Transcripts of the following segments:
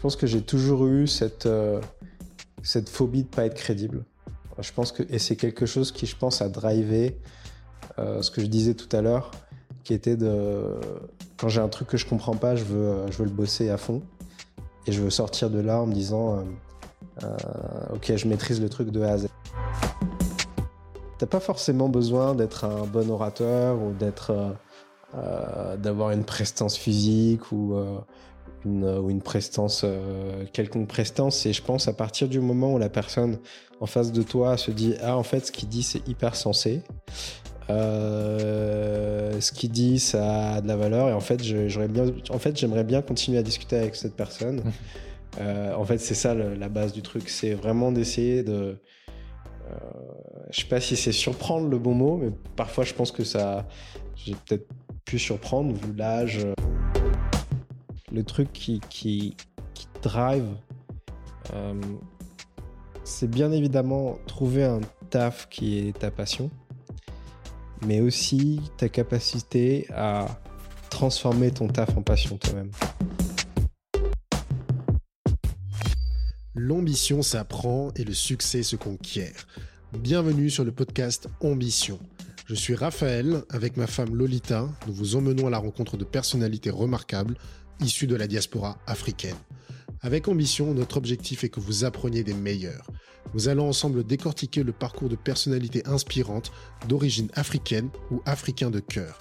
Je pense que j'ai toujours eu cette, cette phobie de pas être crédible. Je pense que, et c'est quelque chose qui, je pense, a drivé ce que je disais tout à l'heure, qui était de, quand j'ai un truc que je comprends pas, je veux, je veux le bosser à fond. Et je veux sortir de là en me disant, ok, je maîtrise le truc de A à Z. T'as pas forcément besoin d'être un bon orateur ou d'être euh, euh, d'avoir une prestance physique ou euh, une, ou une prestance quelconque prestance. Et je pense à partir du moment où la personne en face de toi se dit ah en fait ce qu'il dit c'est hyper sensé. Ce qu'il dit ça a de la valeur. Et en fait j'aurais bien en fait j'aimerais bien continuer à discuter avec cette personne. En fait c'est ça la base du truc. C'est vraiment d'essayer de euh, je sais pas si c'est surprendre le bon mot, mais parfois je pense que ça, j'ai peut-être pu surprendre vu l'âge. Le truc qui, qui, drive, euh, c'est bien évidemment trouver un taf qui est ta passion, mais aussi ta capacité à transformer ton taf en passion toi-même. L'ambition s'apprend et le succès se conquiert. Bienvenue sur le podcast Ambition. Je suis Raphaël, avec ma femme Lolita, nous vous emmenons à la rencontre de personnalités remarquables issues de la diaspora africaine. Avec Ambition, notre objectif est que vous appreniez des meilleurs. Nous allons ensemble décortiquer le parcours de personnalités inspirantes d'origine africaine ou africain de cœur.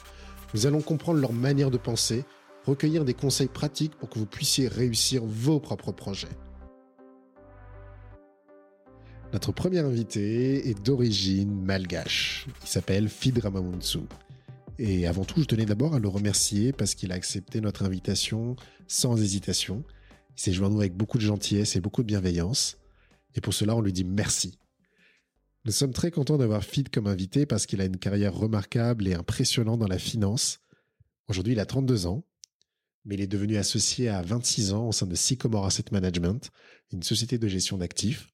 Nous allons comprendre leur manière de penser, recueillir des conseils pratiques pour que vous puissiez réussir vos propres projets. Notre premier invité est d'origine malgache. Il s'appelle Fid Ramamunsu. Et avant tout, je tenais d'abord à le remercier parce qu'il a accepté notre invitation sans hésitation. Il s'est joint nous avec beaucoup de gentillesse et beaucoup de bienveillance. Et pour cela, on lui dit merci. Nous sommes très contents d'avoir Fid comme invité parce qu'il a une carrière remarquable et impressionnante dans la finance. Aujourd'hui, il a 32 ans, mais il est devenu associé à 26 ans au sein de Sycomore Asset Management, une société de gestion d'actifs.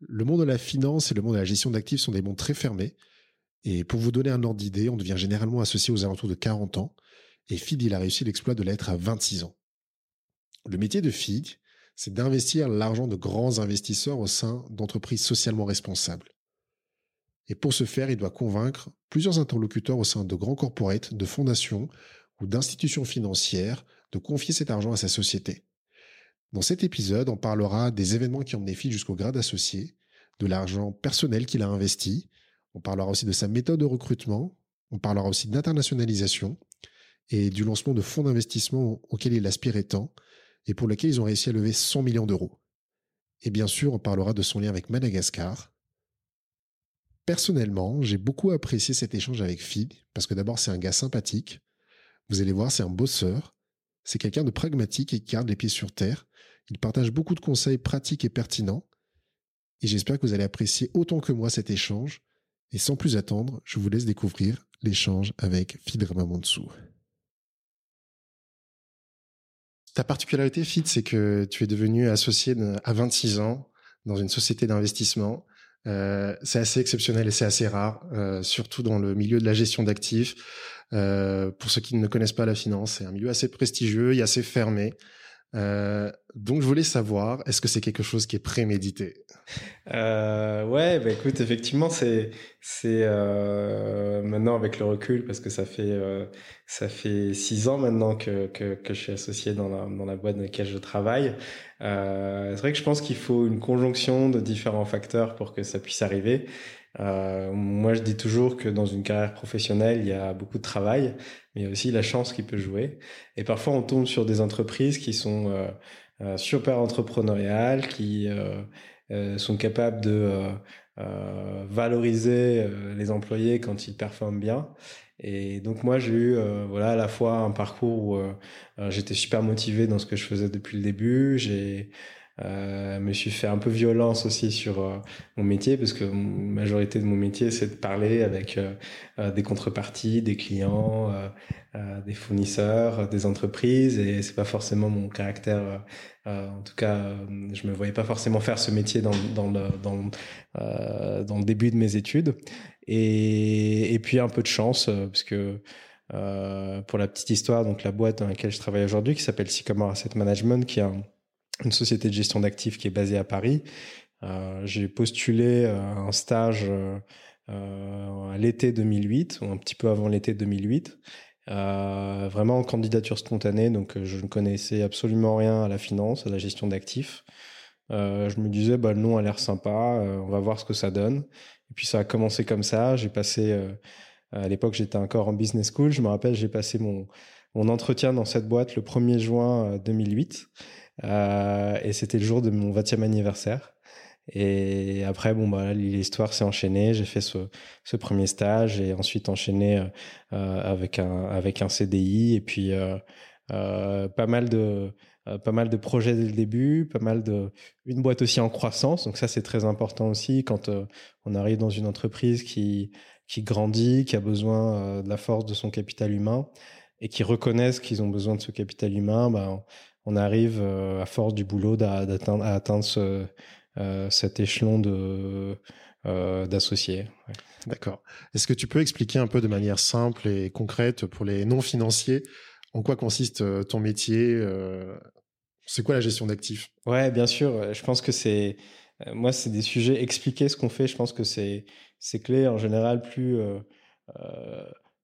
Le monde de la finance et le monde de la gestion d'actifs sont des mondes très fermés. Et pour vous donner un ordre d'idée, on devient généralement associé aux alentours de 40 ans. Et FID, a réussi l'exploit de l'être à 26 ans. Le métier de FID, c'est d'investir l'argent de grands investisseurs au sein d'entreprises socialement responsables. Et pour ce faire, il doit convaincre plusieurs interlocuteurs au sein de grands corporates, de fondations ou d'institutions financières de confier cet argent à sa société. Dans cet épisode, on parlera des événements qui ont mené Phil jusqu'au grade associé, de l'argent personnel qu'il a investi, on parlera aussi de sa méthode de recrutement, on parlera aussi d'internationalisation et du lancement de fonds d'investissement auquel il aspirait tant et pour lequel ils ont réussi à lever 100 millions d'euros. Et bien sûr, on parlera de son lien avec Madagascar. Personnellement, j'ai beaucoup apprécié cet échange avec Phil parce que d'abord c'est un gars sympathique. Vous allez voir, c'est un bosseur. C'est quelqu'un de pragmatique et qui garde les pieds sur terre. Il partage beaucoup de conseils pratiques et pertinents. Et j'espère que vous allez apprécier autant que moi cet échange. Et sans plus attendre, je vous laisse découvrir l'échange avec Fid Mamontsou. Ta particularité, Fid, c'est que tu es devenu associé à 26 ans dans une société d'investissement. Euh, c'est assez exceptionnel et c'est assez rare, euh, surtout dans le milieu de la gestion d'actifs. Euh, pour ceux qui ne connaissent pas la finance, c'est un milieu assez prestigieux et assez fermé. Euh, donc je voulais savoir, est-ce que c'est quelque chose qui est prémédité? Euh, Ouais, bah écoute, effectivement, c'est euh, maintenant avec le recul parce que ça fait euh, ça fait six ans maintenant que, que, que je suis associé dans la dans la boîte dans laquelle je travaille. C'est vrai que je pense qu'il faut une conjonction de différents facteurs pour que ça puisse arriver. Euh, moi, je dis toujours que dans une carrière professionnelle, il y a beaucoup de travail, mais il y a aussi la chance qui peut jouer. Et parfois, on tombe sur des entreprises qui sont euh, euh super entrepreneuriales, qui euh, euh, sont capables de valoriser les employés quand ils performent bien. Et donc moi, j'ai eu voilà à la fois un parcours où j'étais super motivé dans ce que je faisais depuis le début. J'ai euh, me suis fait un peu violence aussi sur euh, mon métier parce que la majorité de mon métier c'est de parler avec euh, euh, des contreparties, des clients, des fournisseurs, des entreprises et c'est pas forcément mon caractère. en tout cas, je me voyais pas forcément faire ce métier dans le dans le début de mes études et et puis un peu de chance parce que pour la petite histoire, donc la boîte dans laquelle je travaille aujourd'hui qui s'appelle Sycamore Asset Management qui a un une société de gestion d'actifs qui est basée à Paris. j'ai postulé un stage à l'été 2008 ou un petit peu avant l'été 2008. vraiment en candidature spontanée, donc je ne connaissais absolument rien à la finance, à la gestion d'actifs. je me disais, bah, le nom a l'air sympa, on va voir ce que ça donne. Et puis ça a commencé comme ça. J'ai passé, à l'époque j'étais encore en business school, je me rappelle, j'ai passé mon, mon entretien dans cette boîte le 1er juin 2008. Euh, euh, et c'était le jour de mon 20e anniversaire. Et après, bon, bah, l'histoire s'est enchaînée. J'ai fait ce, ce, premier stage et ensuite enchaîné euh, avec, un, avec un CDI et puis pas mal de pas mal de projets dès le début, pas mal de une boîte aussi en croissance. Donc ça c'est très important aussi quand on arrive dans une entreprise qui qui grandit, qui a besoin de la force de son capital humain et qui reconnaissent qu'ils ont besoin de ce capital humain, ben, on arrive euh, à force du boulot d'atteindre, à atteindre ce, euh, cet échelon de, euh, d'associés. D'accord. Est-ce que tu peux expliquer un peu de manière simple et concrète pour les non-financiers en quoi consiste ton métier C'est quoi la gestion d'actifs? Ouais, bien sûr. Je pense que c'est moi, c'est des sujets expliquer ce qu'on fait. Je pense que c'est c'est clé en général. Plus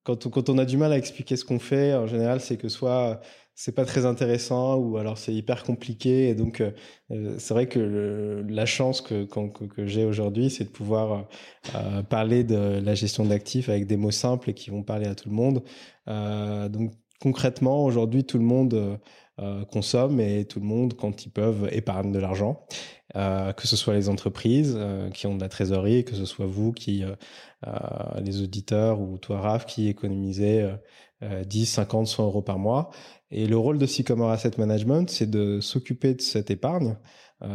quand, quand, on a du mal à expliquer ce qu'on fait, en général, c'est que soit c'est pas très intéressant ou alors c'est hyper compliqué. Et donc, euh, euh, c'est vrai que la chance que, j'ai aujourd'hui, c'est de pouvoir euh, parler de la gestion d'actifs avec des mots simples et qui vont parler à tout le monde. donc, concrètement, aujourd'hui, tout le monde consomme et tout le monde, quand ils peuvent, épargne de l'argent. Que ce soit les entreprises qui ont de la trésorerie, que ce soit vous qui, les auditeurs ou toi Raph qui économisez 10, 50, 100 euros par mois. Et le rôle de Sycomore Asset Management, c'est de s'occuper de cette épargne,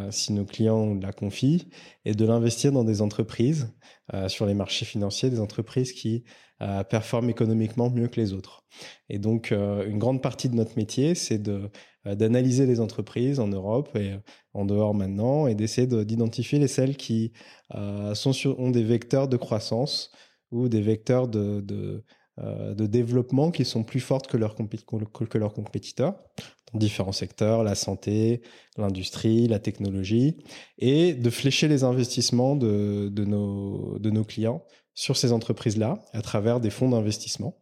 si nos clients la confient, et de l'investir dans des entreprises sur les marchés financiers, des entreprises qui performent économiquement mieux que les autres. Et donc, une grande partie de notre métier, c'est de euh, d'analyser les entreprises en Europe et euh, en dehors maintenant et d'essayer d'identifier les celles qui euh, ont des vecteurs de croissance ou des vecteurs de, de développement qui sont plus fortes que, leurs compétiteurs dans différents secteurs, la santé, l'industrie, la technologie, et de flécher les investissements de, nos, clients sur ces entreprises-là à travers des fonds d'investissement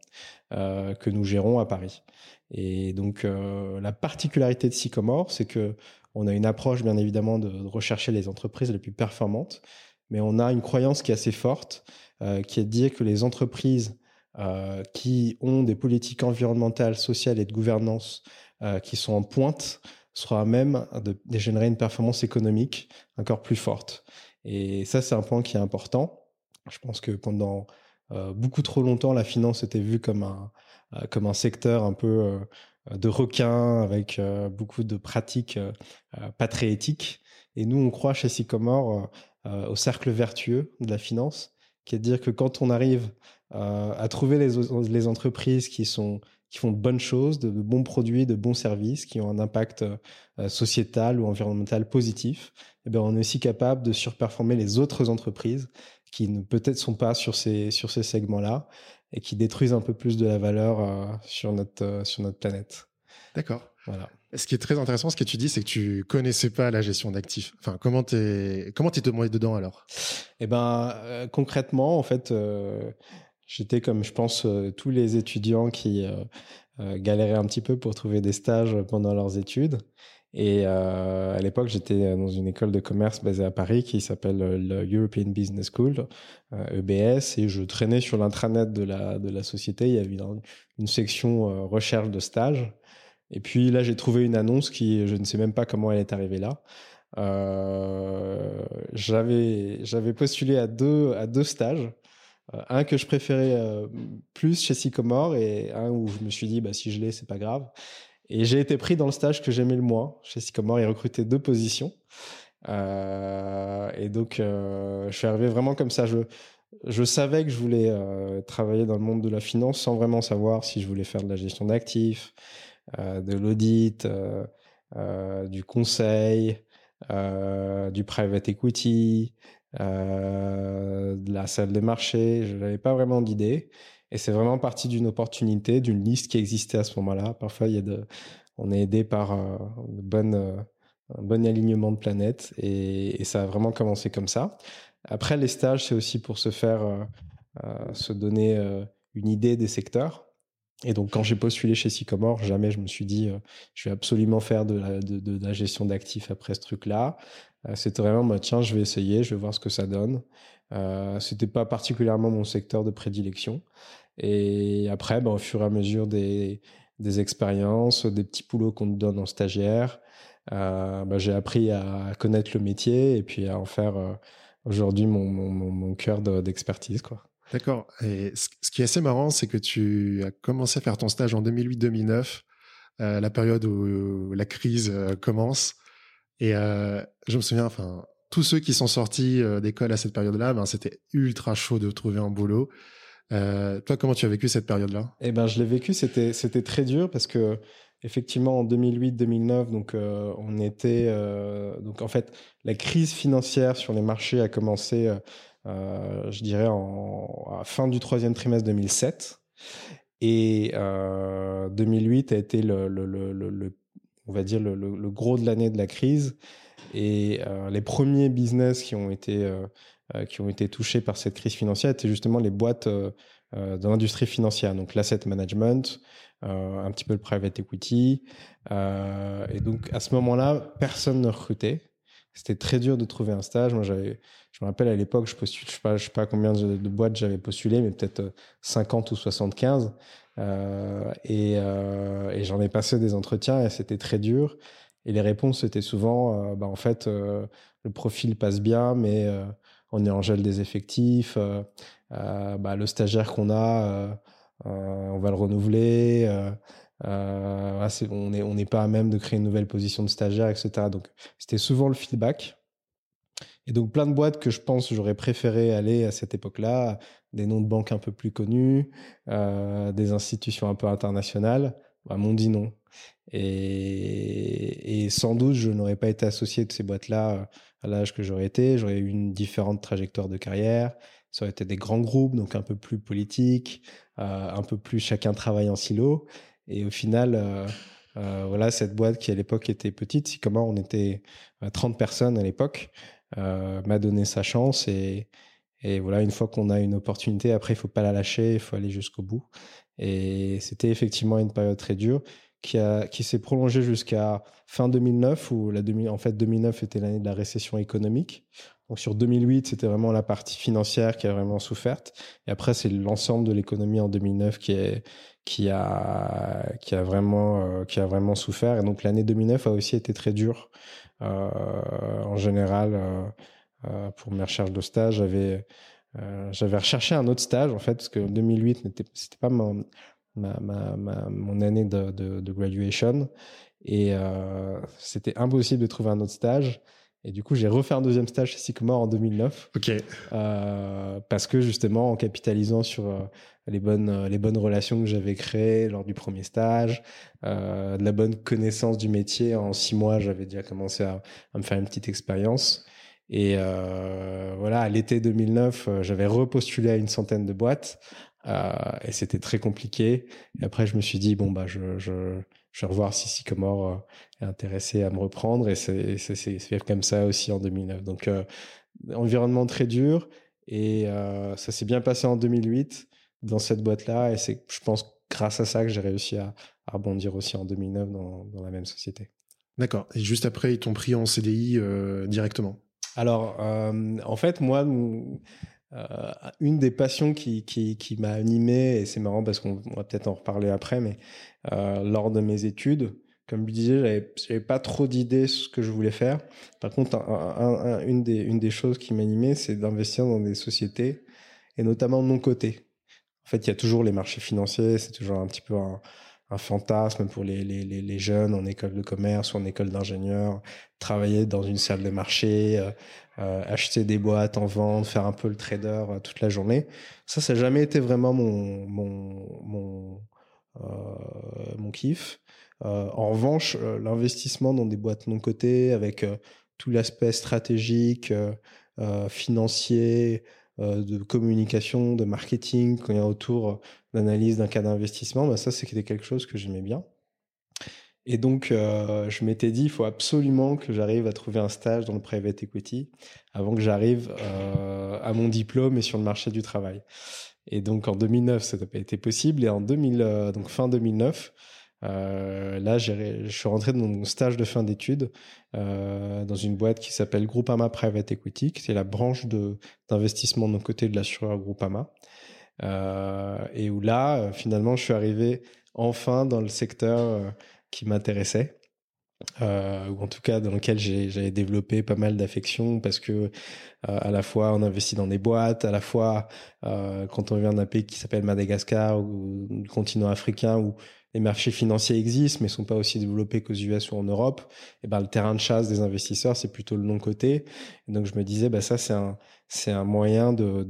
euh, que nous gérons à Paris. Et donc, euh, la particularité de Sycomore, c'est que on a une approche, bien évidemment, de, rechercher les entreprises les plus performantes, mais on a une croyance qui est assez forte, euh, qui est de dire que les entreprises euh, qui ont des politiques environnementales, sociales et de gouvernance euh, qui sont en pointe seront à même de, générer une performance économique encore plus forte. Et ça, c'est un point qui est important. Je pense que pendant euh, beaucoup trop longtemps, la finance était vue comme un, comme un secteur un peu de requin avec beaucoup de pratiques pas très éthiques. Et nous, on croit chez Sycomore au cercle vertueux de la finance, qui est de dire que quand on arrive à trouver les, les, entreprises qui sont qui font de bonnes choses, de, bons produits, de bons services, qui ont un impact sociétal ou environnemental positif, eh bien, on est aussi capable de surperformer les autres entreprises qui ne peut-être sont pas sur ces sur ces segments-là et qui détruisent un peu plus de la valeur euh, sur, notre, euh, sur notre planète. D'accord. Voilà. Ce qui est très intéressant, ce que tu dis, c'est que tu connaissais pas la gestion d'actifs. Enfin, comment t'es comment t'es tombé dedans alors? Eh ben, euh, concrètement, en fait, j'étais comme je pense tous les étudiants qui galéraient un petit peu pour trouver des stages pendant leurs études. Et euh, à l'époque, j'étais dans une école de commerce basée à Paris qui s'appelle euh, le European Business School, euh, EBS, et je traînais sur l'intranet de la, de la société. Il y avait une, section euh, recherche de stage. Et puis là, j'ai trouvé une annonce qui, je ne sais même pas comment elle est arrivée là. Euh, j'avais j'avais postulé à deux à deux stages un que je préférais plus chez Sycomore et un où je me suis dit bah si je l'ai c'est pas grave et j'ai été pris dans le stage que j'aimais le moins. Chez Sycomore, ils recrutaient deux positions. Euh, et donc, euh, je suis arrivé vraiment comme ça. Je, je savais que je voulais euh, travailler dans le monde de la finance sans vraiment savoir si je voulais faire de la gestion d'actifs, euh, de l'audit, euh, euh, du conseil, du private equity, de la salle des marchés. Je n'avais pas vraiment d'idée. Et c'est vraiment parti d'une opportunité, d'une liste qui existait à ce moment-là. Parfois, il y a on est aidé par euh, euh, un bon alignement de planètes. Et, ça a vraiment commencé comme ça. Après, les stages, c'est aussi pour se faire, se donner une idée des secteurs. Et donc, quand j'ai postulé chez Sycomore, jamais je me suis dit, je vais absolument faire de la, de, la gestion d'actifs après ce truc-là. C'était vraiment, tiens, je vais essayer, je vais voir ce que ça donne. Euh, C'était pas particulièrement mon secteur de prédilection. Et après, bah, au fur et à mesure des, des expériences, des petits boulots qu'on te donne en stagiaire, euh, bah, j'ai appris à connaître le métier et puis à en faire euh, aujourd'hui mon, mon, cœur d'expertise. quoi. D'accord. Et ce qui est assez marrant, c'est que tu as commencé à faire ton stage en 2008-2009, euh, la période où la crise euh, commence. Et euh, je me souviens, enfin, tous ceux qui sont sortis euh, d'école à cette période-là, ben, c'était ultra chaud de trouver un boulot. Euh, toi, comment tu as vécu cette période-là? Eh ben, je l'ai vécu, c'était c'était très dur parce que effectivement en 2008-2009, donc on était donc en fait la crise financière sur les marchés a commencé, je dirais en à fin du troisième trimestre 2007 et 2008 a été le, le, le on va dire le, gros de l'année de la crise et euh, les premiers business qui ont été euh, euh, qui ont été touchés par cette crise financière étaient justement les boîtes dans l'industrie financière, donc l'asset management, un petit peu le private equity. et donc à ce moment-là, personne ne recrutait. C'était très dur de trouver un stage. Moi, j'avais, je me rappelle à l'époque, je postule, je sais pas, sais pas combien de, boîtes j'avais postulé, mais peut-être 50 ou 75. Euh, et, et j'en ai passé des entretiens et c'était très dur. Et les réponses étaient souvent, euh, bah, en fait, euh, le profil passe bien, mais euh, on est en gel des effectifs. Bah, le stagiaire qu'on a, on va le renouveler. On n'est pas à même de créer une nouvelle position de stagiaire, etc. Donc, c'était souvent le feedback. Et donc, plein de boîtes que je pense j'aurais préféré aller à cette époque-là, des noms de banques un peu plus connus, des institutions un peu internationales, bah, m'ont dit non. Et, sans doute, je n'aurais pas été associé de ces boîtes-là euh, à l'âge que j'aurais été. J'aurais eu une différente trajectoire de carrière. Ça aurait été des grands groupes, donc un peu plus politiques, euh, un peu plus chacun travaille en silo. Et au final, euh, euh voilà, cette boîte qui à l'époque était petite, si comment on était 30 personnes à l'époque, euh, m'a donné sa chance. Et, voilà, une fois qu'on a une opportunité, après, il faut pas la lâcher, il faut aller jusqu'au bout. Et c'était effectivement une période très dure qui, qui s'est prolongée jusqu'à fin 2009, où la demi, en fait 2009 était l'année de la récession économique. Donc sur 2008, c'était vraiment la partie financière qui a vraiment souffert. Et après, c'est l'ensemble de l'économie en 2009 qui, est, qui, a, qui, a vraiment, euh, qui a vraiment souffert. Et donc l'année 2009 a aussi été très dure. Euh, en général, euh, pour mes recherches de stage, j'avais recherché un autre stage en fait parce que 2008 n'était pas mon, année de, de, graduation et c'était impossible de trouver un autre stage et du coup j'ai refait un deuxième stage chez Sycomore en 2009 ok. Euh, parce que justement en capitalisant sur euh, les bonnes euh, les bonnes relations que j'avais créées lors du premier stage de la bonne connaissance du métier en six mois j'avais déjà commencé à, à me faire une petite expérience. Et euh, voilà, à l'été 2009, euh, j'avais repostulé à une centaine de boîtes euh, et c'était très compliqué. Et après, je me suis dit bon bah je je, je vais revoir si Sycomore euh, est intéressé à me reprendre et c'est comme ça aussi en 2009. Donc euh, environnement très dur et euh, ça s'est bien passé en 2008 dans cette boîte là et c'est je pense grâce à ça que j'ai réussi à, à, rebondir aussi en 2009 dans, dans la même société. D'accord. Et juste après, ils t'ont pris en CDI directement? Alors, euh, en fait, moi, euh, une des passions qui, m'a animé, et c'est marrant parce qu'on va peut-être en reparler après, mais euh, lors de mes études, comme je disais, j'avais, j'avais pas trop d'idées sur ce que je voulais faire. Par contre, un, un, une, des, choses qui m'animait, c'est d'investir dans des sociétés, et notamment de mon côté. En fait, il y a toujours les marchés financiers, c'est toujours un petit peu un, fantasme pour les, jeunes en école de commerce ou en école d'ingénieur, travailler dans une salle de marché, euh, euh, acheter des boîtes en vente, faire un peu le trader euh, toute la journée. Ça, ça n'a jamais été vraiment mon, mon, mon, mon kiff. en revanche, l'investissement dans des boîtes non cotées avec tout l'aspect stratégique, financier, de communication, de marketing, quand il y a autour l'analyse d'un cas d'investissement, bah ça c'était quelque chose que j'aimais bien. Et donc, je m'étais dit, il faut absolument que j'arrive à trouver un stage dans le private equity avant que j'arrive à mon diplôme et sur le marché du travail. Et donc, en 2009, ça n'a pas été possible. Et en 2000, donc fin 2009, euh, là, je suis rentré dans mon stage de fin d'études euh, dans une boîte qui s'appelle Groupama Private Equity, qui est la branche d'investissement de, mon côté de l'assureur Groupama. Euh, et où là, finalement, je suis arrivé enfin dans le secteur qui m'intéressait. Euh, ou en tout cas dans lequel j'avais développé pas mal d'affection parce que à la fois on investit dans des boîtes, à la fois quand on vient d'un pays qui s'appelle Madagascar ou du continent africain où les marchés financiers existent, mais sont pas aussi développés qu'aux US ou en Europe, et ben le terrain de chasse des investisseurs, c'est plutôt le non côté. donc je me disais, bah ça c'est un c'est un moyen de,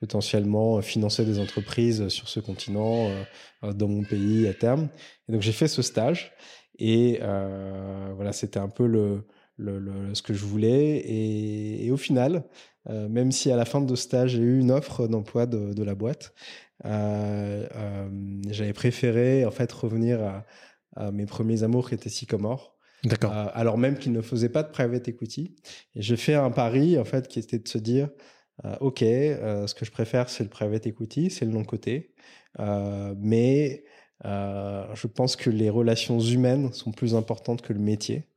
potentiellement financer des entreprises sur ce continent, euh, dans mon pays à terme. Et donc j'ai fait ce stage et euh, voilà, c'était un peu le, le, le, ce que je voulais. Et, et au final, euh, même si à la fin de ce stage j'ai eu une offre d'emploi de, de la boîte, euh, euh, j'avais préféré en fait revenir à, mes premiers amours qui étaient Sycomore. D'accord. Euh, alors même qu'ils ne faisaient pas de private equity. Et j'ai fait un pari en fait qui était de se dire ok, ce que je préfère c'est le private equity, c'est le non côté, mais je pense que les relations humaines sont plus importantes que le métier.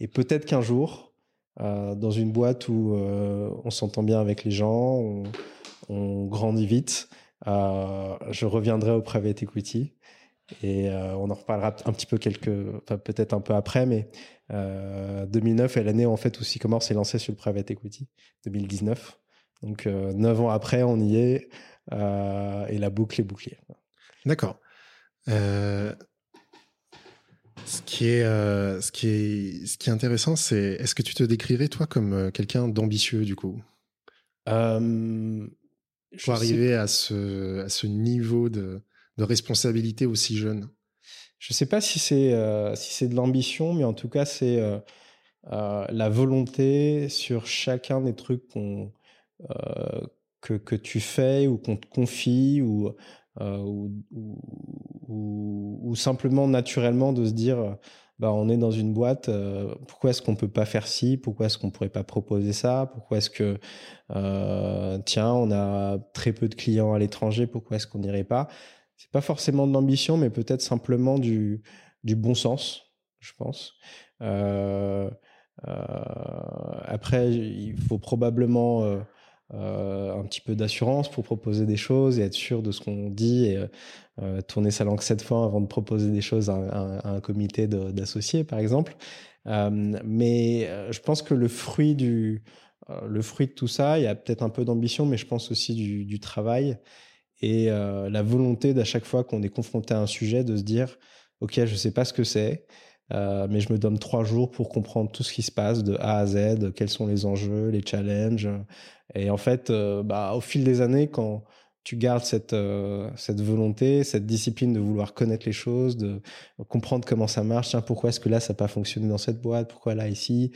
Et peut-être qu'un jour, dans une boîte où on s'entend bien avec les gens, on, grandit vite, euh, je reviendrai au private equity et euh, on en reparlera un petit peu peut-être un peu après, mais 2009 euh, est l'année en fait où Sycomore s'est lancé sur le private equity, 2019. Donc neuf ans après, on y est et la boucle est bouclée. D'accord. ce qui est, ce qui est, ce qui est intéressant, c'est est-ce que tu te décrirais toi comme quelqu'un d'ambitieux du coup? Pour arriver à ce, à ce niveau de, de responsabilité aussi jeune? Je ne sais pas si c'est euh, si c'est de l'ambition, mais en tout cas, c'est euh, euh, la volonté sur chacun des trucs qu'on que, que, tu fais ou qu'on te confie ou, ou, ou, simplement naturellement de se dire bah, on est dans une boîte, euh, pourquoi est-ce qu'on peut pas faire ci, pourquoi est-ce qu'on pourrait pas proposer ça, pourquoi est-ce que, euh, tiens, on a très peu de clients à l'étranger, pourquoi est-ce qu'on n'irait pas? C'est pas forcément de l'ambition, mais peut-être simplement du, du bon sens, je pense. Euh, après, il faut probablement euh, un petit peu d'assurance pour proposer des choses et être sûr de ce qu'on dit et euh, tourner sa langue sept fois avant de proposer des choses à, un comité d'associés, par exemple. Euh, mais je pense que le fruit du le fruit de tout ça, il y a peut-être un peu d'ambition, mais je pense aussi du, travail et la volonté d'à chaque fois qu'on est confronté à un sujet de se dire ok je sais pas ce que c'est euh, mais je me donne trois jours pour comprendre tout ce qui se passe de A à Z, quels sont les enjeux, les challenges. Et en fait, euh, bah, au fil des années, quand tu gardes cette, euh, cette volonté, cette discipline de vouloir connaître les choses, de comprendre comment ça marche, tiens, pourquoi est-ce que là, ça n'a pas fonctionné dans cette boîte, pourquoi là, ici,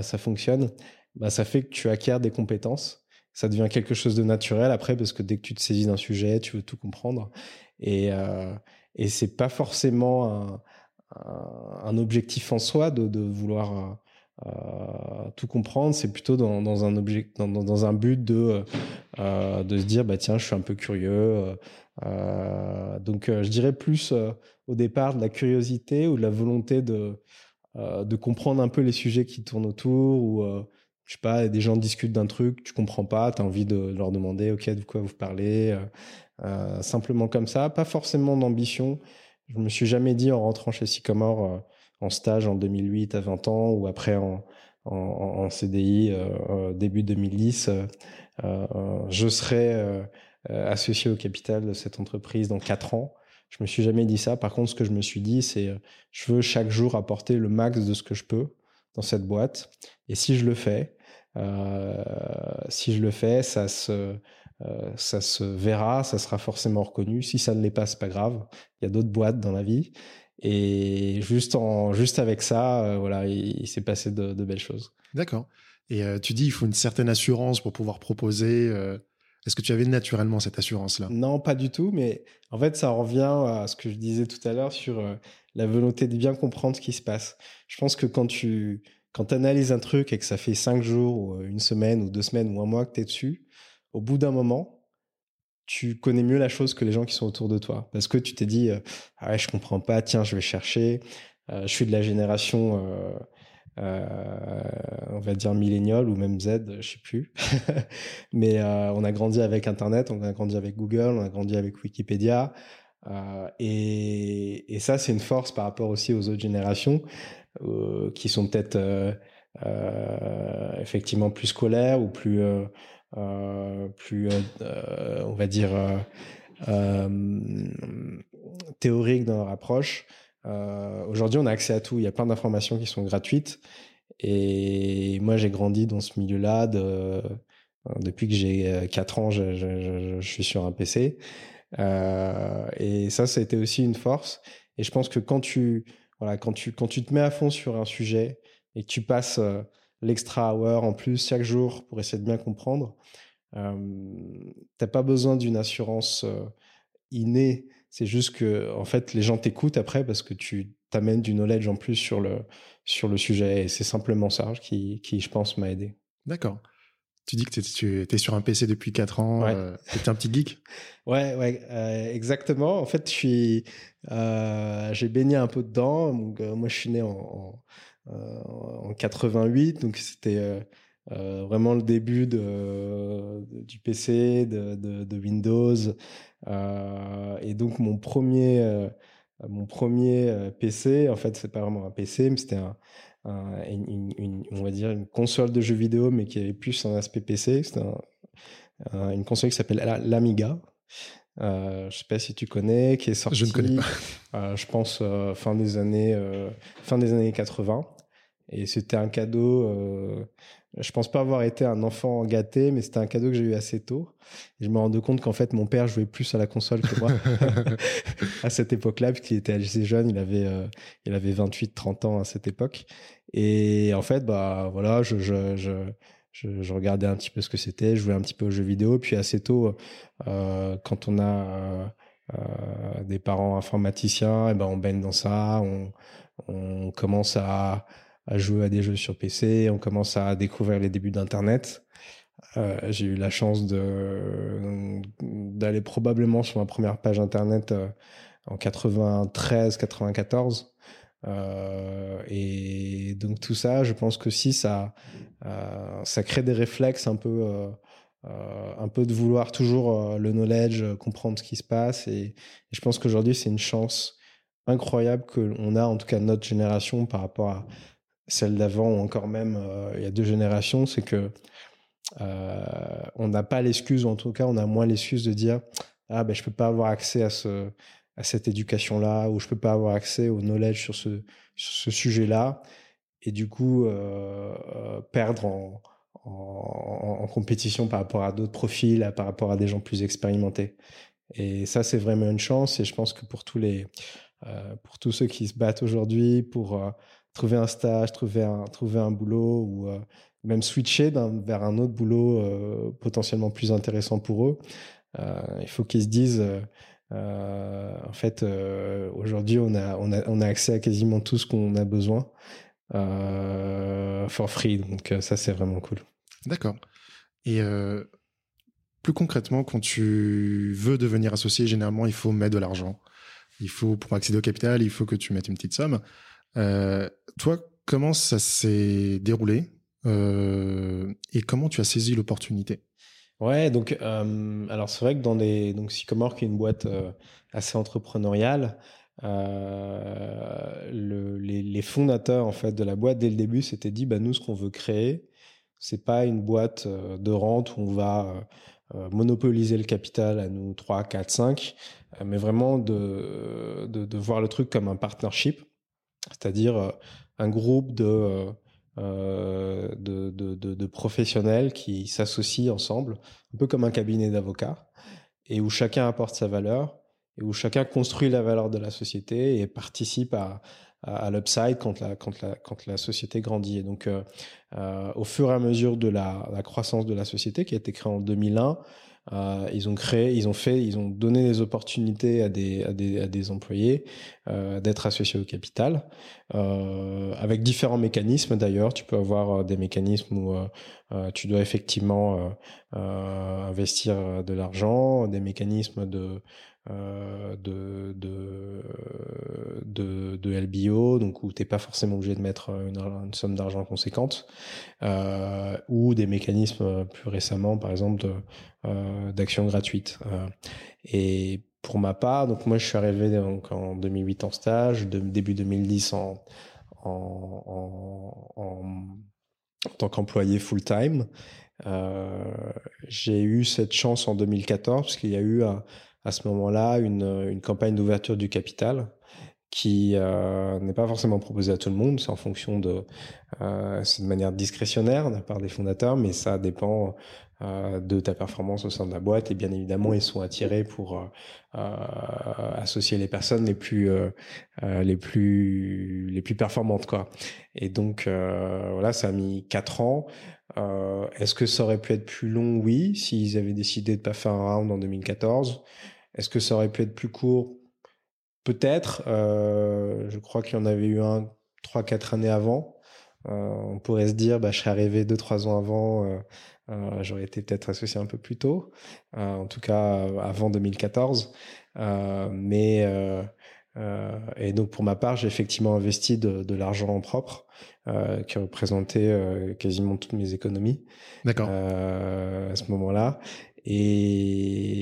ça fonctionne, bah, ça fait que tu acquiers des compétences. Ça devient quelque chose de naturel après, parce que dès que tu te saisis d'un sujet, tu veux tout comprendre. Et, et c'est pas forcément un, un objectif en soi de, vouloir euh, tout comprendre. C'est plutôt dans, un object, dans, dans, un but de euh, de se dire bah tiens je suis un peu curieux. Euh, donc je dirais plus au départ de la curiosité ou de la volonté de de comprendre un peu les sujets qui tournent autour ou je sais pas, des gens discutent d'un truc, tu comprends pas, tu as envie de leur demander, ok, de quoi vous parlez, euh, simplement comme ça, pas forcément d'ambition, je me suis jamais dit en rentrant chez Sycomore euh, en stage en 2008 à 20 ans ou après en, CDI euh, euh, début 2010, je serai associé au capital de cette entreprise dans 4 ans. Je me suis jamais dit ça. Par contre, ce que je me suis dit, c'est je veux chaque jour apporter le max de ce que je peux dans cette boîte. Et si je le fais, si je le fais, ça se euh, ça se verra, ça sera forcément reconnu. Si ça ne l'est pas, c'est pas grave. Il y a d'autres boîtes dans la vie. Et juste en juste avec ça, euh, voilà, il, s'est passé de, belles choses. D'accord. Et euh, tu dis il faut une certaine assurance pour pouvoir proposer Est-ce que tu avais naturellement cette assurance-là? Non, pas du tout, mais en fait, ça revient à ce que je disais tout à l'heure sur la volonté de bien comprendre ce qui se passe. Je pense que quand tu quand analyses un truc et que ça fait cinq jours, ou une semaine, ou deux semaines, ou un mois que tu es dessus, au bout d'un moment, tu connais mieux la chose que les gens qui sont autour de toi. Parce que tu t'es dit, euh, ah ouais, je comprends pas, tiens, je vais chercher. Euh, je suis de la génération, euh, on va dire millénial ou même Z, je sais plus. Mais on a grandi avec Internet, on a grandi avec Google, on a grandi avec Wikipédia. Et, et, ça, c'est une force par rapport aussi aux autres générations qui sont peut-être effectivement plus scolaires ou plus euh, plus, euh, euh, on va dire, théorique dans leur approche. Aujourd'hui, on a accès à tout. Il y a plein d'informations qui sont gratuites. Et moi, j'ai grandi dans ce milieu-là de, depuis que j'ai 4 ans, je, suis sur un PC. Euh, et ça, été aussi une force. Et je pense que quand tu, voilà, quand tu, quand tu te mets à fond sur un sujet et que tu passes l'extra hour en plus chaque jour pour essayer de bien comprendre. Euh, t'as pas besoin d'une assurance innée. C'est juste que, en fait, les gens t'écoutent après parce que tu t'amènes du knowledge en plus sur le, sur le sujet. Et c'est simplement ça qui, qui, je pense, m'a aidé. D'accord. Tu dis que tu étais sur un PC depuis 4 ans. Ouais. Euh, tu un petit geek? Ouais, ouais, euh, exactement. En fait, je suis, j'ai baigné un peu dedans. Donc, moi, je suis né en, en 88, donc c'était euh, euh, vraiment le début du PC, de, de, Windows. et donc mon premier, mon premier PC, en fait, c'est pas vraiment un PC, mais c'était un, une, on va dire une console de jeux vidéo, mais qui avait plus un aspect PC. C'était une console qui s'appelle l'Amiga. Euh, je sais pas si tu connais, qui est sorti. Je ne connais pas. je pense fin des années fin des années 80. Et c'était un cadeau. Euh, je pense pas avoir été un enfant gâté, mais c'était un cadeau que j'ai eu assez tôt. Et je me rends compte qu'en fait, mon père jouait plus à la console que moi à cette époque-là, puisqu'il était assez jeune. Il avait, euh, il avait 28, 30 ans à cette époque. Et en fait, bah voilà, je, je, je, je, regardais un petit peu ce que c'était, je jouais un petit peu aux jeux vidéo. Puis assez tôt, euh, quand on a euh, des parents informaticiens, et eh ben on baigne dans ça. On, on commence à à jouer à des jeux sur PC, on commence à découvrir les débuts d'Internet. Euh, j'ai eu la chance de d'aller probablement sur ma première page Internet euh, en 93-94. Euh, et donc tout ça, je pense que si ça, euh, ça crée des réflexes un peu, euh, un peu de vouloir toujours le knowledge, comprendre ce qui se passe. Et, et je pense qu'aujourd'hui, c'est une chance incroyable qu'on a, en tout cas notre génération, par rapport à, celle d'avant ou encore même il y a deux générations, c'est que on n'a pas l'excuse, ou en tout cas on a moins l'excuse de dire ah ben je peux pas avoir accès à ce à cette éducation là ou je peux pas avoir accès au knowledge sur ce sur ce sujet là et du coup euh, perdre en, en, compétition par rapport à d'autres profils, par rapport à des gens plus expérimentés. Et ça, c'est vraiment une chance. Et je pense que pour tous les, euh, pour tous ceux qui se battent aujourd'hui pour trouver un stage, trouver un, trouver un boulot ou euh, même switcher vers un autre boulot euh, potentiellement plus intéressant pour eux. Euh, il faut qu'ils se disent, en fait, aujourd'hui, on a, on, a, on a accès à quasiment tout ce qu'on a besoin for free. Donc ça, c'est vraiment cool. D'accord. Et plus concrètement, quand tu veux devenir associé, généralement, il faut mettre de l'argent. Il faut, pour accéder au capital, il faut que tu mettes une petite somme. Euh, toi, comment ça s'est déroulé euh, et comment tu as saisi l'opportunité? Ouais, donc euh, alors c'est vrai que dans des donc Sycomore qui est une boîte assez entrepreneuriale, le, les, fondateurs en fait de la boîte dès le début s'étaient dit bah nous ce qu'on veut créer c'est pas une boîte de rente où on va monopoliser le capital à nous 3, 4, 5, mais vraiment de, de, voir le truc comme un partnership. C'est-à-dire euh, un groupe de, euh, de, de, de, professionnels qui s'associent ensemble, un peu comme un cabinet d'avocats, et où chacun apporte sa valeur, et où chacun construit la valeur de la société et participe à, à, l'upside quand la, quand, la, quand la société grandit. Et donc, euh, au fur et à mesure de la, la, croissance de la société, qui a été créée en 2001, Euh, ils ont créé, ils ont fait, ils ont donné des opportunités à des, à des, à des employés euh, d'être associés au capital, euh, avec différents mécanismes d'ailleurs. Tu peux avoir euh, des mécanismes où euh, tu dois effectivement investir de l'argent, des mécanismes de euh, de, de, de, LBO, donc où tu n'es pas forcément obligé de mettre une, une somme d'argent conséquente, euh, ou des mécanismes plus récemment, par exemple, euh, d'actions gratuites. Euh, et pour ma part, donc moi je suis arrivé donc en 2008 en stage, début 2010 en, en, en, en tant qu'employé full-time. Euh, j'ai eu cette chance en 2014 parce qu'il y a eu un, à ce moment-là une, une campagne d'ouverture du capital qui euh, n'est pas forcément proposée à tout le monde, c'est en fonction de, euh, c'est de manière discrétionnaire de la part des fondateurs, mais ça dépend euh, de ta performance au sein de la boîte et bien évidemment ils sont attirés pour euh, euh, associer les personnes les plus euh, les plus les plus performantes quoi. Et donc voilà, ça a mis quatre ans. Est-ce que ça aurait pu être plus long? Oui, s'ils avaient décidé de pas faire un round en 2014. Est-ce que ça aurait pu être plus court? Peut-être. Euh, je crois qu'il y en avait eu un 3-4 années avant. Euh, on pourrait se dire, bah, je serais arrivé 2-3 ans avant, euh, j'aurais été peut-être associé un peu plus tôt, en tout cas avant 2014. mais et donc pour ma part, j'ai effectivement investi de, de l'argent en propre, qui représentait quasiment toutes mes économies. D'accord. à ce moment-là. Et,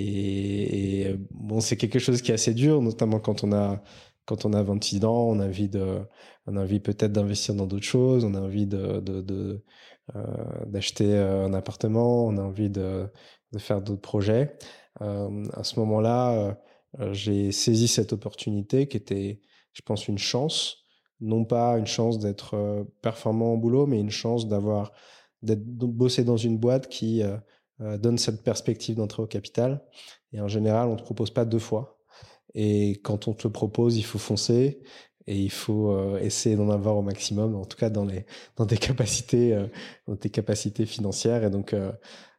bon, c'est quelque chose qui est assez dur, notamment quand on a quand on a 26 ans, on a envie de, on a envie peut-être d'investir dans d'autres choses, on a envie de, de, de euh, d'acheter un appartement, on a envie de, de faire d'autres projets. Euh, à ce moment-là, euh, j'ai saisi cette opportunité qui était, je pense, une chance, non pas une chance d'être euh, performant au boulot, mais une chance d'avoir d'être bossé dans une boîte qui euh, euh, donne cette perspective d'entrée au capital. Et en général, on ne te propose pas deux fois. Et quand on te le propose, il faut foncer et il faut euh, essayer d'en avoir au maximum, en tout cas dans les dans tes capacités, euh, dans tes capacités financières. Et donc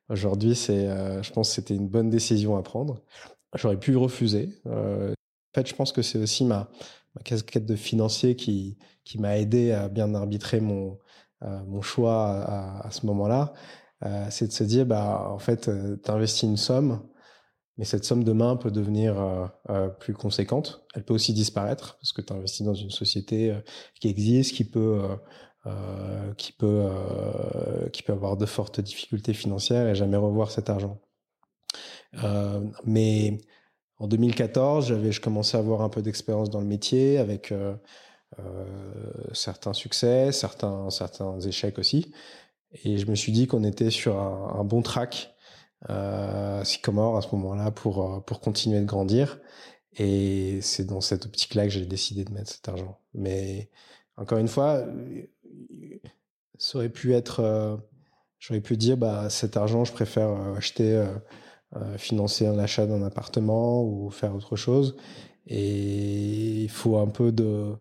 aujourd'hui, c'est, je pense, que c'était une bonne décision à prendre. J'aurais pu refuser. en fait, je pense que c'est aussi ma ma casquette de financier qui qui m'a aidé à bien arbitrer mon mon choix à ce moment-là. Euh, c'est de se dire, bah, en fait, euh, tu investis une somme, mais cette somme demain peut devenir euh, plus conséquente. Elle peut aussi disparaître parce que tu investis dans une société qui existe, qui peut, qui peut, qui peut avoir de fortes difficultés financières et jamais revoir cet argent. mais en 2014, j'avais, je commençais à avoir un peu d'expérience dans le métier avec certains succès, certains, certains échecs aussi. Et je me suis dit qu'on était sur un, bon track, euh, Sycomore, à ce moment-là, pour, euh, pour continuer de grandir. Et c'est dans cette optique-là que j'ai décidé de mettre cet argent. Mais encore une fois, ça pu être. Euh, J'aurais pu dire, bah, cet argent, je préfère euh, acheter, financer un achat d'un appartement ou faire autre chose. Et il faut un peu de.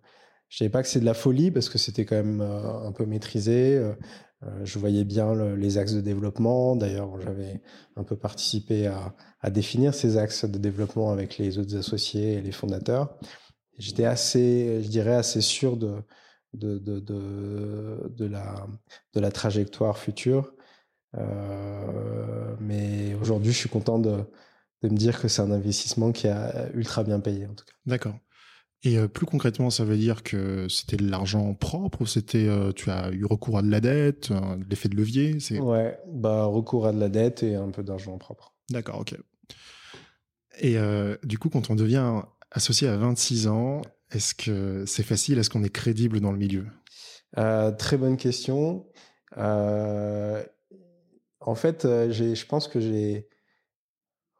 Je savais pas que c'est de la folie parce que c'était quand même un peu maîtrisé. Euh, je voyais bien le, les axes de développement. D'ailleurs, j'avais un peu participé à, définir ces axes de développement avec les autres associés et les fondateurs. J'étais assez, je dirais, assez sûr de la trajectoire future. Euh, mais aujourd'hui, je suis content de, de me dire que c'est un investissement qui a ultra bien payé, en tout cas. D'accord. Et euh, plus concrètement, ça veut dire que c'était de l'argent propre ou c'était euh, tu as eu recours à de la dette, l'effet de levier c'est... Ouais, bah recours à de la dette et un peu d'argent propre. D'accord, ok. Et euh, du coup, quand on devient associé à 26 ans, est-ce que c'est facile? Est-ce qu'on est crédible dans le milieu? Euh, Très bonne question. Euh, en fait, j'ai, je pense que j'ai,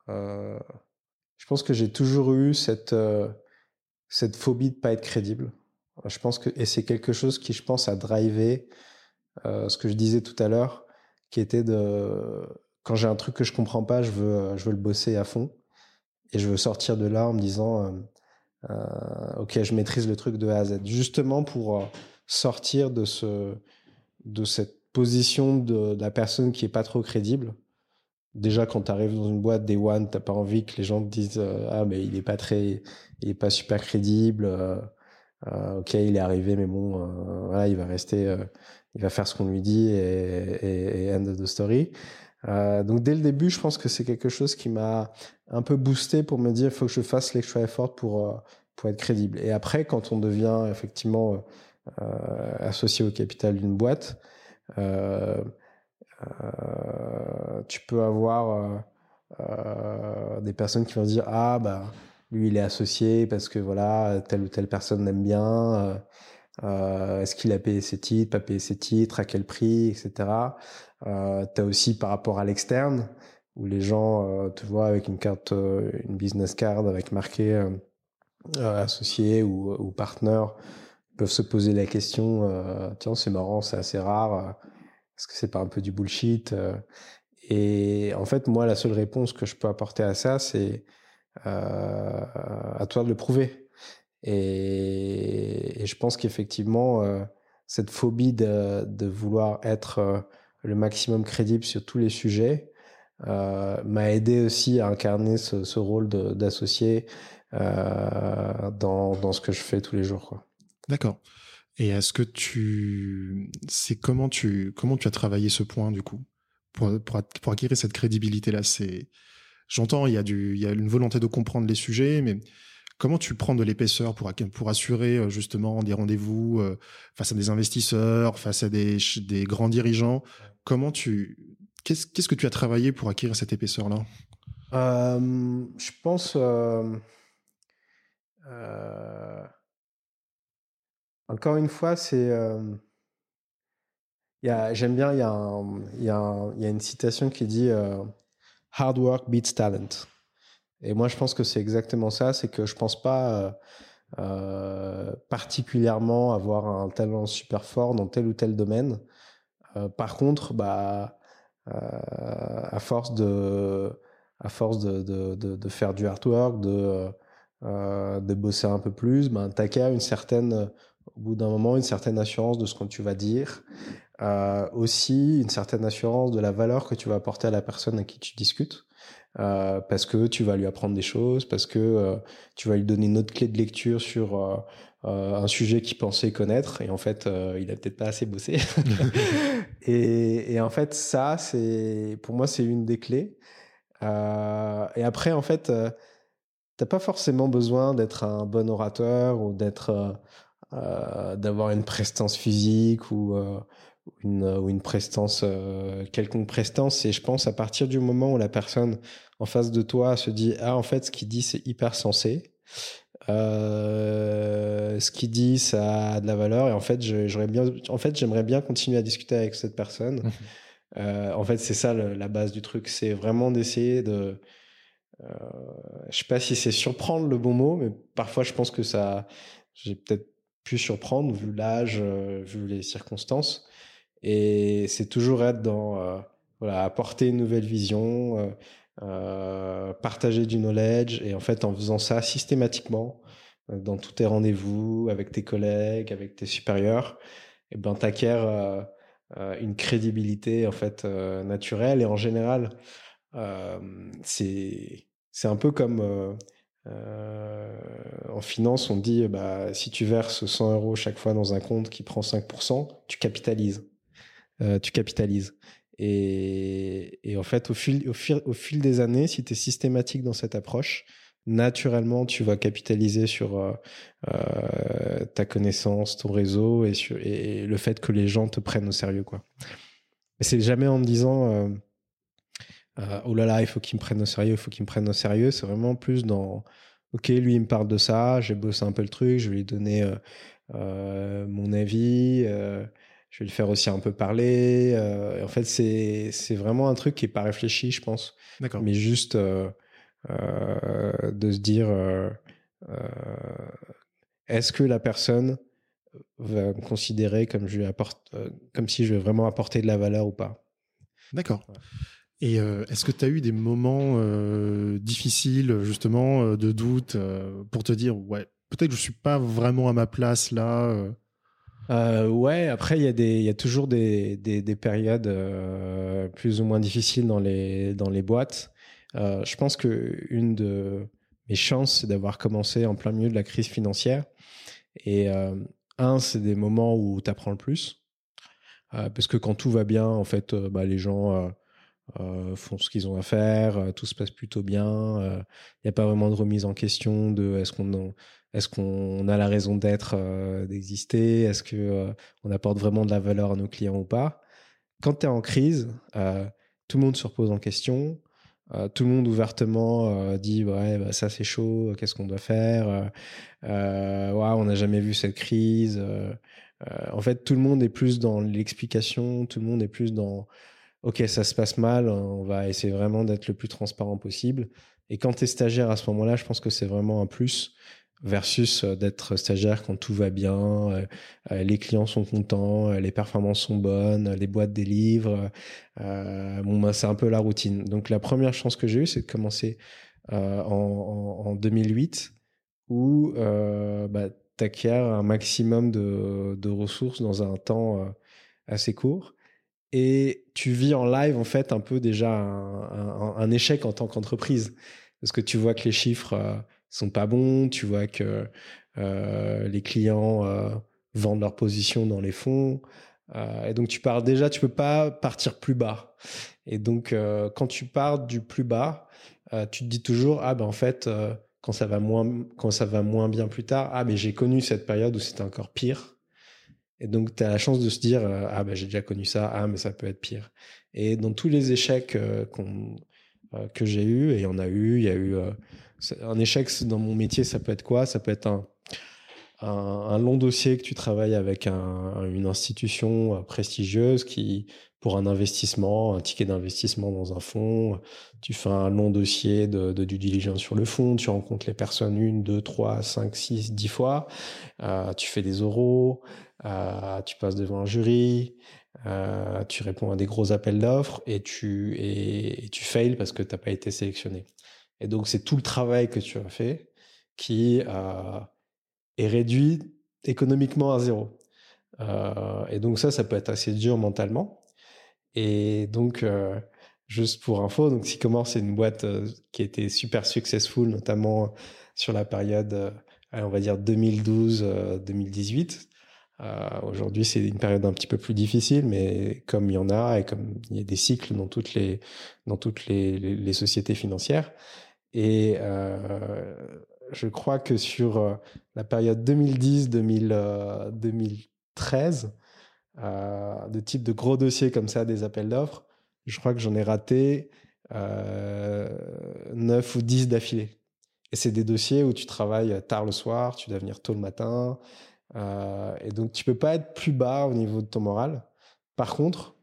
je pense que j'ai toujours eu cette cette phobie de pas être crédible. Je pense que et c'est quelque chose qui, je pense, a drivé euh, ce que je disais tout à l'heure, qui était de quand j'ai un truc que je comprends pas, je veux je veux le bosser à fond et je veux sortir de là en me disant euh, euh, ok, je maîtrise le truc de A à Z, justement pour sortir de ce de cette position de, de la personne qui est pas trop crédible déjà quand tu arrives dans une boîte des one, t'as pas envie que les gens te disent ah mais il est pas très, il est pas super crédible. ok, il est arrivé, mais bon, voilà, il va rester, il va faire ce qu'on lui dit et, et, end of the story. donc dès le début, je pense que c'est quelque chose qui m'a un peu boosté pour me dire il faut que je fasse l'extra effort pour pour être crédible. Et après, quand on devient effectivement euh, associé au capital d'une boîte, euh, euh, tu peux avoir des personnes qui vont dire ah bah lui il est associé parce que voilà telle ou telle personne l'aime bien. Est-ce qu'il a payé ses titres, pas payé ses titres, à quel prix, etc. Euh, tu as aussi par rapport à l'externe, où les gens te voient avec une carte, une business card avec marqué associé ou, ou partenaire, peuvent se poser la question euh, tiens c'est marrant c'est assez rare euh, est-ce que c'est pas un peu du bullshit euh, et en fait moi la seule réponse que je peux apporter à ça c'est à toi de le prouver et, je pense qu'effectivement cette phobie de, vouloir être le maximum crédible sur tous les sujets m'a aidé aussi à incarner ce, rôle d'associé dans, dans ce que je fais tous les jours. D'accord. Et est-ce que tu, c'est comment tu, comment tu as travaillé ce point du coup pour, pour, acquérir cette crédibilité là C'est, j'entends, il y a du, il y a une volonté de comprendre les sujets, mais comment tu prends de l'épaisseur pour, pour assurer euh, justement des rendez-vous euh, face à des investisseurs, face à des, des grands dirigeants? Comment tu, qu'est-ce, qu'est-ce que tu as travaillé pour acquérir cette épaisseur là euh, Je pense. Encore une fois, c'est. J'aime bien, il y, a une citation qui dit Hard work beats talent. Et moi, je pense que c'est exactement ça. C'est que je pense pas particulièrement avoir un talent super fort dans tel ou tel domaine. par contre, bah, à force de, faire du hard work, de, de bosser un peu plus, ben, t'acquiers une certaine au bout d'un moment une certaine assurance de ce que tu vas dire, euh, aussi une certaine assurance de la valeur que tu vas apporter à la personne à qui tu discutes, euh, parce que tu vas lui apprendre des choses, parce que euh, tu vas lui donner une autre clé de lecture sur un sujet qu'il pensait connaître et en fait il a peut-être pas assez bossé. et, et, en fait ça c'est pour moi c'est une des clés. et après en fait t'as pas forcément besoin d'être un bon orateur ou d'être d'avoir une prestance physique ou euh, une, ou une prestance, euh, quelconque prestance. Et je pense à partir du moment où la personne en face de toi se dit ah en fait ce qu'il dit c'est hyper sensé. Euh, ce qu'il dit ça a de la valeur et en fait j'aurais bien en fait j'aimerais bien continuer à discuter avec cette personne mmh euh, en fait c'est ça le, la base du truc c'est vraiment d'essayer de euh, je sais pas si c'est surprendre le bon mot mais parfois je pense que ça j'ai peut-être pu surprendre vu l'âge, euh, vu les circonstances. Et c'est toujours être dans euh, voilà apporter une nouvelle vision, euh, partager du knowledge et en fait en faisant ça systématiquement dans tous tes rendez-vous avec tes collègues, avec tes supérieurs, et eh ben t'acquiers euh, une crédibilité en fait naturelle et en général c'est c'est un peu comme en finance, on dit bah, si tu verses 100 euros chaque fois dans un compte qui prend 5%, tu capitalises. Euh, tu capitalises. Et, en fait, au fil, des années, si tu es systématique dans cette approche, naturellement, tu vas capitaliser sur euh, euh, ta connaissance, ton réseau et, le fait que les gens te prennent au sérieux. Quoi. Mais c'est jamais en me disant euh, euh, oh là là, il faut qu'il me prenne au sérieux, il faut qu'il me prenne au sérieux. C'est vraiment plus dans, ok, lui il me parle de ça, j'ai bossé un peu le truc, je vais lui donner euh, euh, mon avis, euh, je vais le faire aussi un peu parler. En fait, c'est c'est vraiment un truc qui est pas réfléchi, je pense. D'accord. Mais juste de se dire, est-ce que la personne va me considérer comme je lui apporte, comme si je vais vraiment apporter de la valeur ou pas? D'accord. Et euh, est-ce que tu as eu des moments euh, difficiles, justement, euh, de doute, pour te dire, ouais, peut-être que je suis pas vraiment à ma place là ouais, après il y a y a toujours des, des, des périodes plus ou moins difficiles dans les dans les boîtes. Je pense que une de mes chances, c'est d'avoir commencé en plein milieu de la crise financière. Et un, c'est des moments où tu apprends le plus, parce que quand tout va bien, en fait, bah, les gens font ce qu'ils ont à faire, tout se passe plutôt bien. Il n'y a pas vraiment de remise en question de est-ce qu'on est-ce a la raison d'être, d'exister Est-ce que on apporte vraiment de la valeur à nos clients ou pas Quand tu es en crise, tout le monde se repose en question. tout le monde ouvertement dit ouais bah, ça c'est chaud, qu'est-ce qu'on doit faire euh, On n'a jamais vu cette crise. en fait, tout le monde est plus dans l'explication, tout le monde est plus dans ok ça se passe mal, on va essayer vraiment d'être le plus transparent possible. Et quand tu es stagiaire à ce moment-là, je pense que c'est vraiment un plus versus euh, d'être stagiaire quand tout va bien, euh, euh, les clients sont contents, les performances sont bonnes, les boîtes délivrent. Euh, bon, bah, c'est un peu la routine. Donc la première chance que j'ai eue, c'est de commencer en, en, 2008 où euh, bah, un maximum de, de, ressources dans un temps assez court. Et tu vis en live, en fait, un peu déjà un, échec en tant qu'entreprise. Parce que tu vois que les chiffres sont pas bons, tu vois que euh, les clients euh, vendent leur position dans les fonds. Euh, et donc tu pars déjà, tu peux pas partir plus bas. Et donc quand tu pars du plus bas, tu te dis toujours ah ben en fait quand ça va moins quand ça va moins bien plus tard, ah mais j'ai connu cette période où c'était encore pire. Et donc tu as la chance de se dire ah ben j'ai déjà connu ça, ah mais ça peut être pire. Et dans tous les échecs qu'on que j'ai eu et il y en a eu, il y a eu un échec dans mon métier, ça peut être quoi? Ça peut être un, un, long dossier que tu travailles avec un, une institution euh, prestigieuse qui, pour un investissement, un ticket d'investissement dans un fonds, tu fais un long dossier de, de due diligence sur le fonds, tu rencontres les personnes une, deux, trois, cinq, six, dix fois, euh, tu fais des oraux, euh, tu passes devant un jury, euh, tu réponds à des gros appels d'offres et tu et, tu fails parce que tu n'as pas été sélectionné. Et donc, c'est tout le travail que tu as fait qui euh, est réduit économiquement à zéro. Et donc, ça, ça peut être assez dur mentalement. Et donc, juste pour info, donc c'est une boîte qui était super successful, notamment sur la période, on va dire 2012-2018. Euh, Aujourd'hui, c'est une période un petit peu plus difficile, mais comme il y en a et comme il y a des cycles dans toutes les dans toutes les, sociétés financières, et euh, je crois que sur euh, la période 2010-2013, euh, de type de gros dossiers comme ça, des appels d'offres, je crois que j'en ai raté euh, 9 ou 10 d'affilée. Et c'est des dossiers où tu travailles tard le soir, tu dois venir tôt le matin. Euh, et donc, tu peux pas être plus bas au niveau de ton moral. Par contre,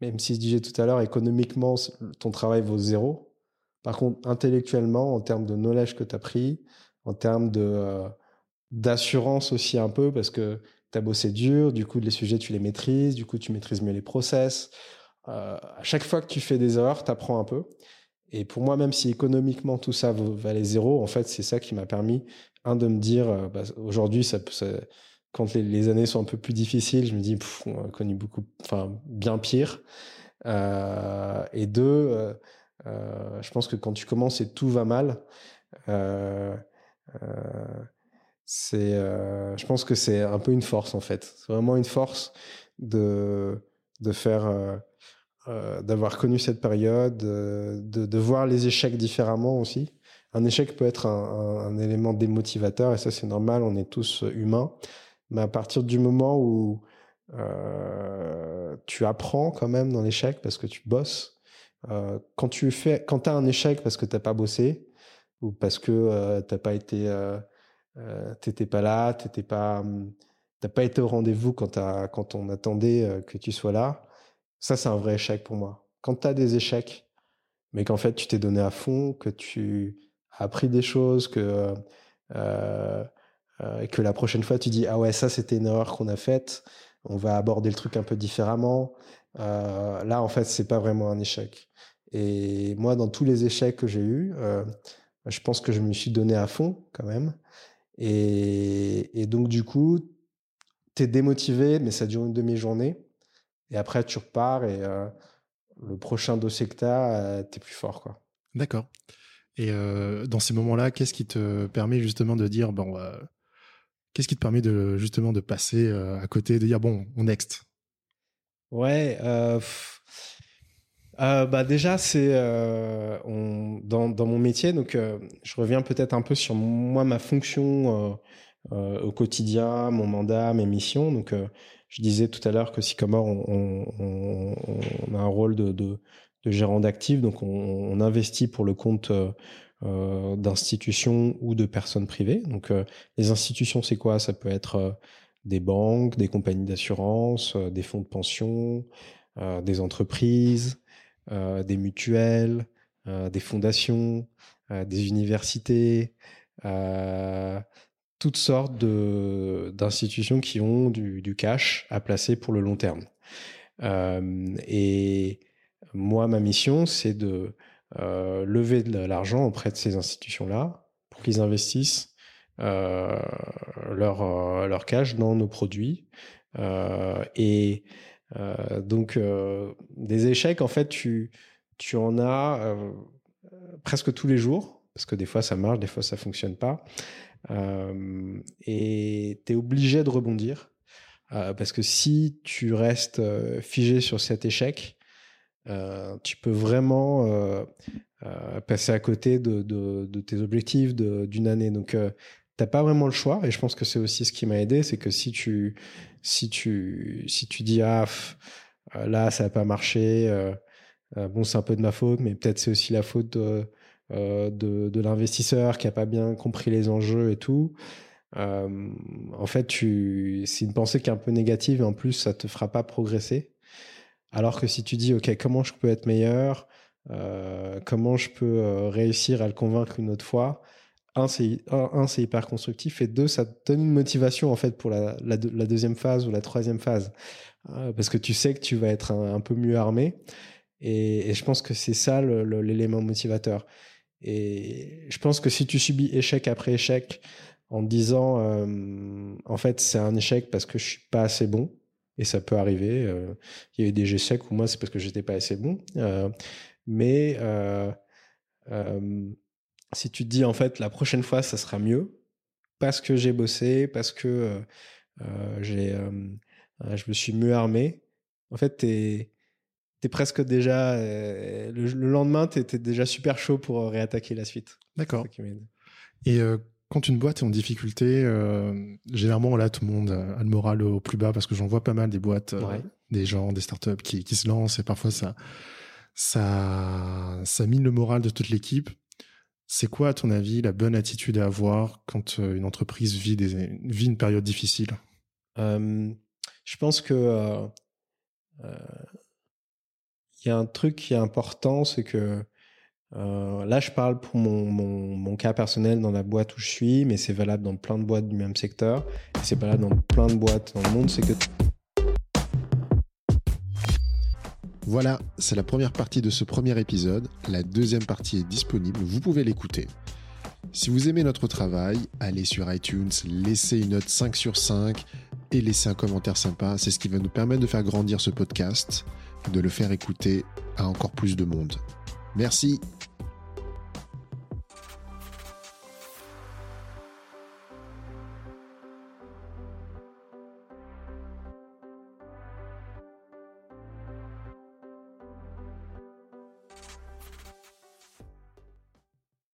même si je disais tout à l'heure, économiquement, ton travail vaut zéro, par contre, intellectuellement, en termes de knowledge que tu as pris, en termes de euh, d'assurance aussi un peu, parce que tu as bossé dur, du coup, les sujets, tu les maîtrises, du coup, tu maîtrises mieux les process. Euh, à chaque fois que tu fais des erreurs, tu apprends un peu. Et pour moi, même si économiquement tout ça valait zéro, en fait, c'est ça qui m'a permis, un, de me dire, euh, bah, aujourd'hui, quand les, années sont un peu plus difficiles, je me dis, pff, on a connu beaucoup, enfin, bien pire. Euh, et deux, euh, je pense que quand tu commences et tout va mal, c'est, je pense que c'est un peu une force en fait. C'est vraiment une force de de faire, d'avoir connu cette période, de, de voir les échecs différemment aussi un échec peut être un, un, un, élément démotivateur et ça c'est normal, on est tous humains. Mais à partir du moment où euh, tu apprends quand même dans l'échec parce que tu bosses, euh, quand tu fais, quand as un échec parce que t'as pas bossé ou parce que euh, t'as pas été, euh, euh, t'étais pas là, t'étais pas, hum, t'as pas été au rendez-vous quand t'as, quand on attendait euh, que tu sois là, ça c'est un vrai échec pour moi. Quand t'as des échecs, mais qu'en fait tu t'es donné à fond, que tu as appris des choses, que euh, et que la prochaine fois tu dis ah ouais ça c'était une erreur qu'on a faite, on va aborder le truc un peu différemment. Euh, là, en fait, c'est pas vraiment un échec. Et moi, dans tous les échecs que j'ai eus, euh, je pense que je me suis donné à fond quand même. Et, et donc, du coup, tu es démotivé, mais ça dure une demi-journée. Et après, tu repars et euh, le prochain dossier que tu as, tu es plus fort. quoi. D'accord. Et dans ces moments-là, qu'est-ce qui te permet justement de dire, bon, qu'est-ce qui te permet de justement de passer à côté, de dire, bon, on next? Ouais. bah déjà, c'est dans, dans, mon métier, donc je reviens peut-être un peu sur moi, ma fonction au quotidien, mon mandat, mes missions. Donc, je disais tout à l'heure que Sycomore, on, on, a un rôle de gérant d'actifs, donc on, investit pour le compte euh, euh, d'institutions ou de personnes privées. Donc euh, les institutions, c'est quoi? Ça peut être des banques, des compagnies d'assurance, des fonds de pension, des entreprises, des mutuelles, des fondations, des universités, toutes sortes d'institutions qui ont du, cash à placer pour le long terme. et moi, ma mission, c'est de euh, lever de l'argent auprès de ces institutions-là pour qu'ils investissent euh, leur, euh, leur cash dans nos produits. et donc, des échecs, en fait, tu, tu en as presque tous les jours, parce que des fois ça marche, des fois ça fonctionne pas. Et tu es obligé de rebondir. parce que si tu restes figé sur cet échec, euh, tu peux vraiment euh, euh, passer à côté de, tes objectifs d'une année. Donc, t'as pas vraiment le choix. Et je pense que c'est aussi ce qui m'a aidé, c'est que si tu, si tu, si tu dis ah là ça n'a pas marché, bon c'est un peu de ma faute, mais peut-être c'est aussi la faute de, de, de l'investisseur qui a pas bien compris les enjeux et tout. en fait, tu, c'est une pensée qui est un peu négative et en plus ça te fera pas progresser. Alors que si tu dis, OK, comment je peux être meilleur euh, Comment je peux euh, réussir à le convaincre une autre fois un, c'est un, hyper constructif et deux, ça te donne une motivation en fait pour la, deuxième phase ou la troisième phase euh, parce que tu sais que tu vas être un, peu mieux armé et, je pense que c'est ça l'élément motivateur. Et je pense que si tu subis échec après échec en te disant en fait c'est un échec parce que je suis pas assez bon, et ça peut arriver. Euh, il y a eu des jeux secs où moi, c'est parce que j'étais pas assez bon. Euh, mais euh, si tu te dis, en fait, la prochaine fois, ça sera mieux, parce que j'ai bossé, parce que j'ai, je me suis mieux armé, en fait, tu es, presque déjà. le, lendemain, tu étais déjà super chaud pour réattaquer la suite. D'accord. Et quand une boîte est en difficulté, euh, généralement là tout le monde a le moral au plus bas parce que j'en vois pas mal des boîtes, euh, des gens, des startups qui, qui se lancent et parfois ça, ça, ça mine le moral de toute l'équipe. C'est quoi, à ton avis, la bonne attitude à avoir quand euh, une entreprise vit, des, vit une période difficile? Je pense que il y a un truc qui est important, c'est que euh, là, je parle pour mon, mon, cas personnel dans la boîte où je suis, mais c'est valable dans plein de boîtes du même secteur. Et c'est valable dans plein de boîtes dans le monde. C'est que. Voilà, c'est la première partie de ce premier épisode. La deuxième partie est disponible, vous pouvez l'écouter. Si vous aimez notre travail, allez sur iTunes, laissez une note 5 sur 5 et laissez un commentaire sympa. C'est ce qui va nous permettre de faire grandir ce podcast, de le faire écouter à encore plus de monde. Merci